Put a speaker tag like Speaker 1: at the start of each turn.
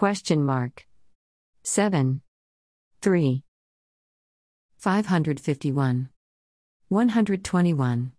Speaker 1: Question mark. 7. 3. 551. 121.